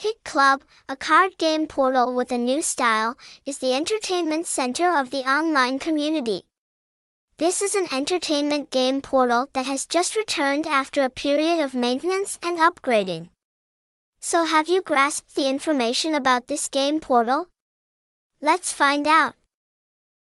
Hit Club, a card game portal with a new style, is the entertainment center of the online community. This is an entertainment game portal that has just returned after a period of maintenance and upgrading. So have you grasped the information about this game portal? Let's find out.